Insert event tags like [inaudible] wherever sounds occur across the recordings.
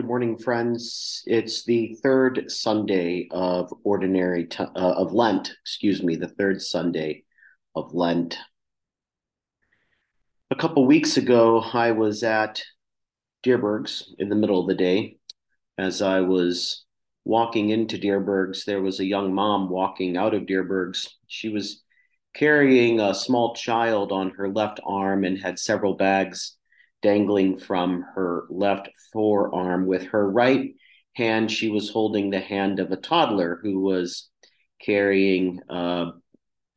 Good morning, friends. It's the third Sunday of ordinary t- uh, of Lent. Excuse me, the third Sunday of Lent. A couple weeks ago, I was at Dierberg's in the middle of the day. As I was walking into Dierberg's, there was a young mom walking out of Dierberg's. She was carrying a small child on her left arm and had several bags dangling from her left forearm. With her right hand, she was holding the hand of a toddler who was carrying uh,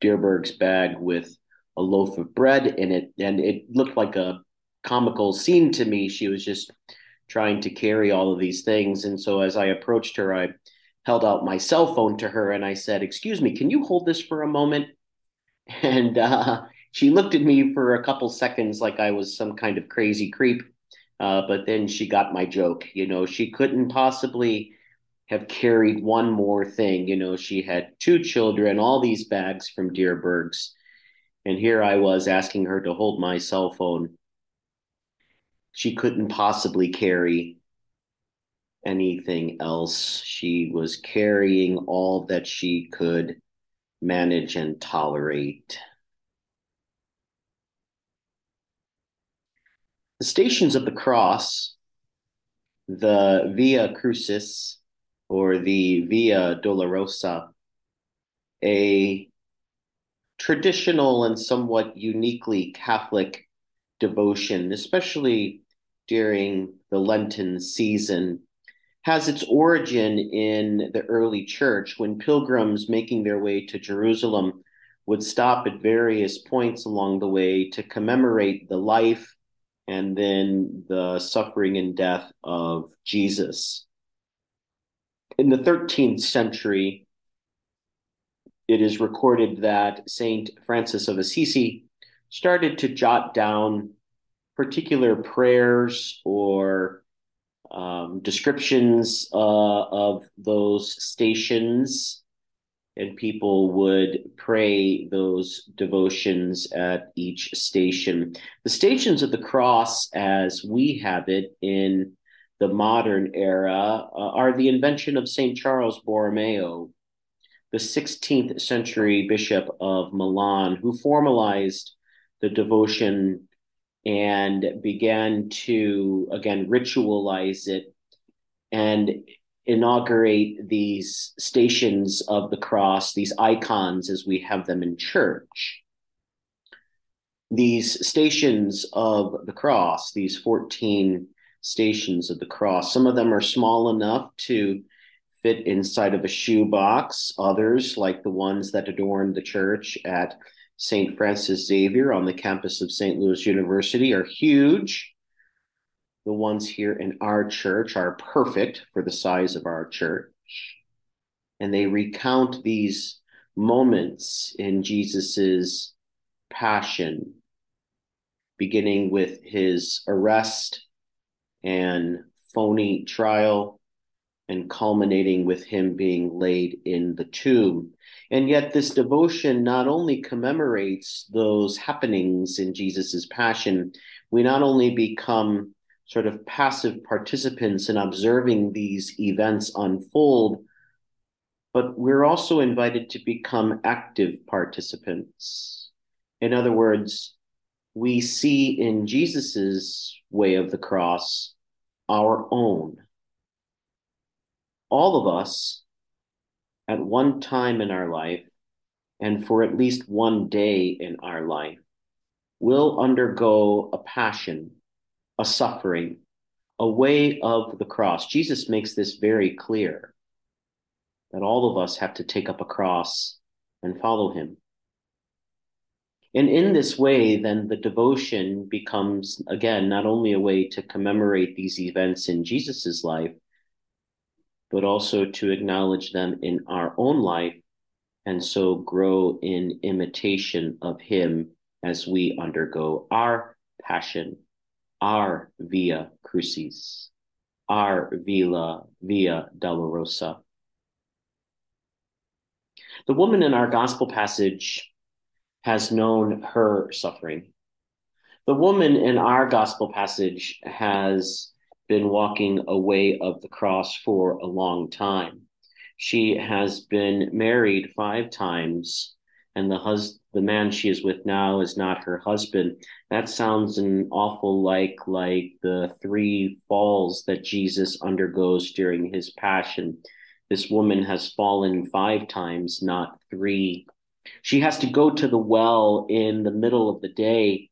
Dierberg's bag with a loaf of bread in it. And it looked like a comical scene to me. She was just trying to carry all of these things. And so as I approached her, I held out my cell phone to her and I said, Excuse me, can you hold this for a moment? [laughs] And uh, she looked at me for a couple seconds like I was some kind of crazy creep. Uh, but then she got my joke. You know, she couldn't possibly have carried one more thing. You know, she had two children, all these bags from Dierberg's. And here I was asking her to hold my cell phone. She couldn't possibly carry anything else. She was carrying all that she could manage and tolerate. The Stations of the Cross, the Via Crucis, or the Via Dolorosa, a traditional and somewhat uniquely Catholic devotion, especially during the Lenten season, has its origin in the early church when pilgrims making their way to Jerusalem would stop at various points along the way to commemorate the life and then the suffering and death of Jesus. In the 13th century, it is recorded that Saint Francis of Assisi started to jot down particular prayers or um, descriptions uh, of those stations and people would pray those devotions at each station. The stations of the cross, as we have it in the modern era, uh, are the invention of St. Charles Borromeo, the 16th century bishop of Milan, who formalized the devotion and began to, again, ritualize it and inaugurate these stations of the cross, these icons as we have them in church. These stations of the cross, these 14 stations of the cross, some of them are small enough to fit inside of a shoebox. Others, like the ones that adorn the church at St. Francis Xavier on the campus of St. Louis University, are huge the ones here in our church are perfect for the size of our church. And they recount these moments in Jesus's passion, beginning with his arrest and phony trial, and culminating with him being laid in the tomb. And yet, this devotion not only commemorates those happenings in Jesus's passion, we not only become sort of passive participants in observing these events unfold, but we're also invited to become active participants. In other words, we see in Jesus's way of the cross our own. All of us, at one time in our life, and for at least one day in our life, will undergo a passion a suffering, a way of the cross. Jesus makes this very clear that all of us have to take up a cross and follow him. And in this way, then the devotion becomes, again, not only a way to commemorate these events in Jesus's life, but also to acknowledge them in our own life and so grow in imitation of him as we undergo our passion our Via Crucis, our Villa Via Dolorosa. The woman in our gospel passage has known her suffering. The woman in our gospel passage has been walking away of the cross for a long time. She has been married five times, and the hus- the man she is with now is not her husband. That sounds an awful like like the three falls that Jesus undergoes during his passion. This woman has fallen five times, not three. She has to go to the well in the middle of the day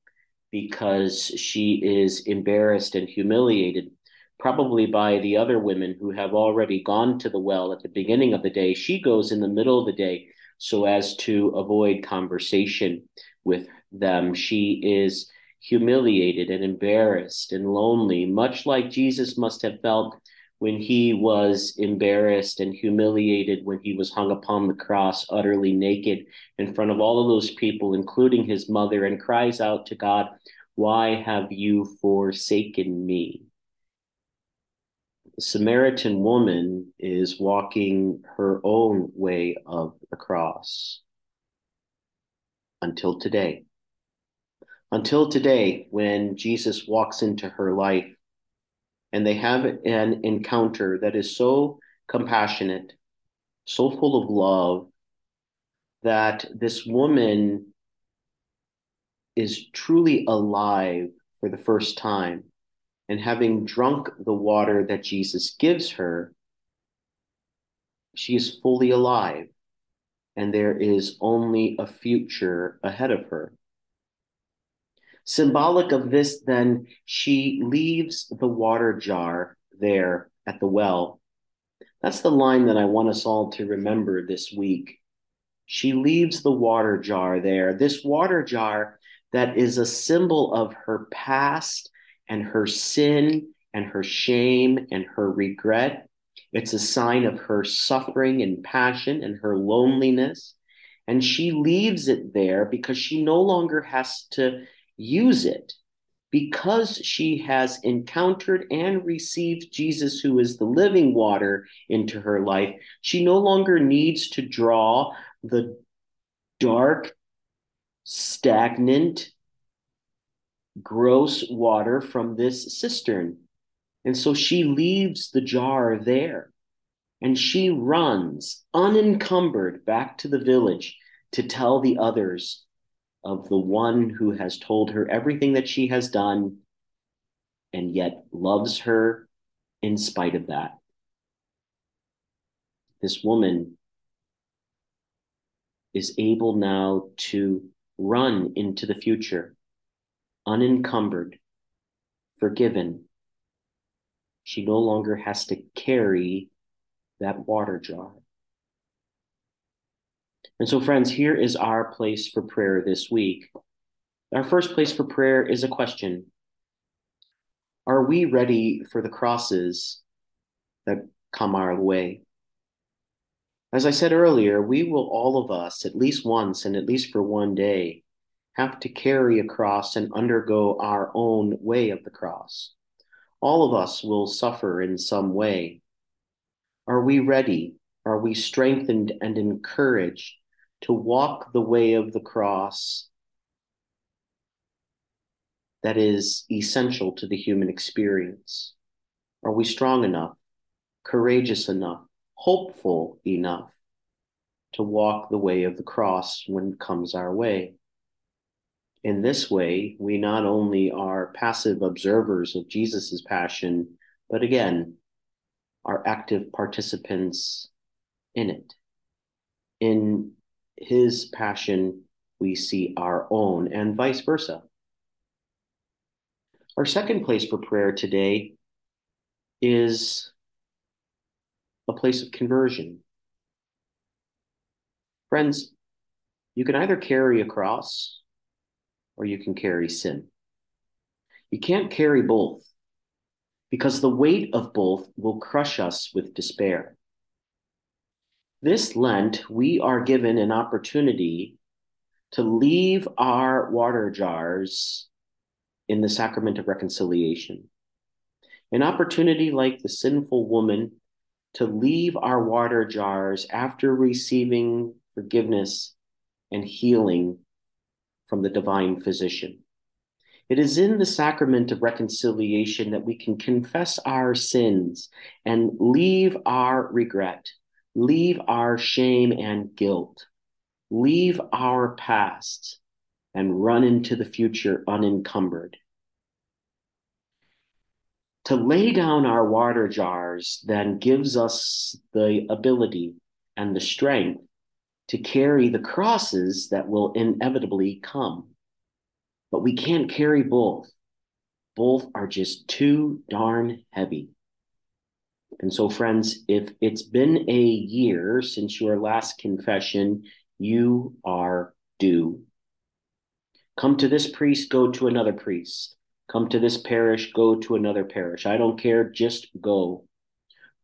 because she is embarrassed and humiliated, probably by the other women who have already gone to the well at the beginning of the day. She goes in the middle of the day so as to avoid conversation with them. She is humiliated and embarrassed and lonely, much like Jesus must have felt when he was embarrassed and humiliated when he was hung upon the cross, utterly naked in front of all of those people, including his mother, and cries out to God, Why have you forsaken me? Samaritan woman is walking her own way of the cross until today. Until today, when Jesus walks into her life and they have an encounter that is so compassionate, so full of love, that this woman is truly alive for the first time. And having drunk the water that Jesus gives her, she is fully alive. And there is only a future ahead of her. Symbolic of this, then, she leaves the water jar there at the well. That's the line that I want us all to remember this week. She leaves the water jar there, this water jar that is a symbol of her past and her sin and her shame and her regret. It's a sign of her suffering and passion and her loneliness. And she leaves it there because she no longer has to use it because she has encountered and received Jesus, who is the living water, into her life. She no longer needs to draw the dark, stagnant, gross water from this cistern. And so she leaves the jar there and she runs unencumbered back to the village to tell the others of the one who has told her everything that she has done and yet loves her in spite of that. This woman is able now to run into the future unencumbered, forgiven. She no longer has to carry that water jar. And so, friends, here is our place for prayer this week. Our first place for prayer is a question Are we ready for the crosses that come our way? As I said earlier, we will all of us, at least once and at least for one day, have to carry a cross and undergo our own way of the cross. All of us will suffer in some way. Are we ready? Are we strengthened and encouraged to walk the way of the cross that is essential to the human experience? Are we strong enough, courageous enough, hopeful enough to walk the way of the cross when it comes our way? In this way, we not only are passive observers of Jesus' passion, but again, are active participants in it. In his passion, we see our own, and vice versa. Our second place for prayer today is a place of conversion. Friends, you can either carry a cross or you can carry sin. You can't carry both because the weight of both will crush us with despair. This Lent, we are given an opportunity to leave our water jars in the sacrament of reconciliation. An opportunity like the sinful woman to leave our water jars after receiving forgiveness and healing from the divine physician. It is in the sacrament of reconciliation that we can confess our sins and leave our regret, leave our shame and guilt, leave our past, and run into the future unencumbered. To lay down our water jars then gives us the ability and the strength to carry the crosses that will inevitably come. But we can't carry both. Both are just too darn heavy. And so, friends, if it's been a year since your last confession, you are due. Come to this priest, go to another priest. Come to this parish, go to another parish. I don't care, just go.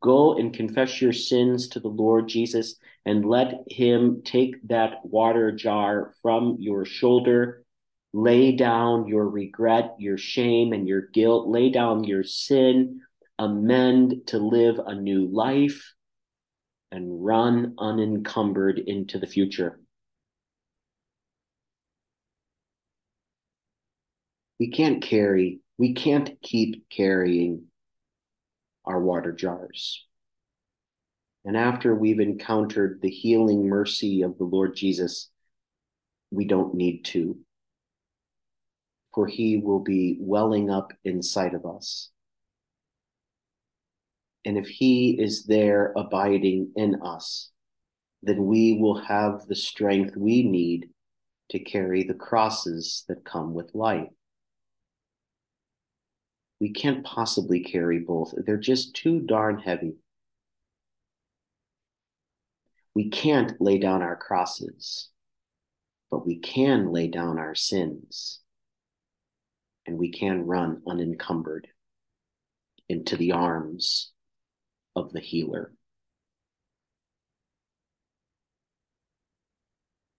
Go and confess your sins to the Lord Jesus and let him take that water jar from your shoulder. Lay down your regret, your shame, and your guilt. Lay down your sin. Amend to live a new life and run unencumbered into the future. we can't carry, we can't keep carrying our water jars. And after we've encountered the healing mercy of the Lord Jesus, we don't need to, for he will be welling up inside of us. And if he is there abiding in us, then we will have the strength we need to carry the crosses that come with life we can't possibly carry both. They're just too darn heavy. We can't lay down our crosses, but we can lay down our sins. And we can run unencumbered into the arms of the healer.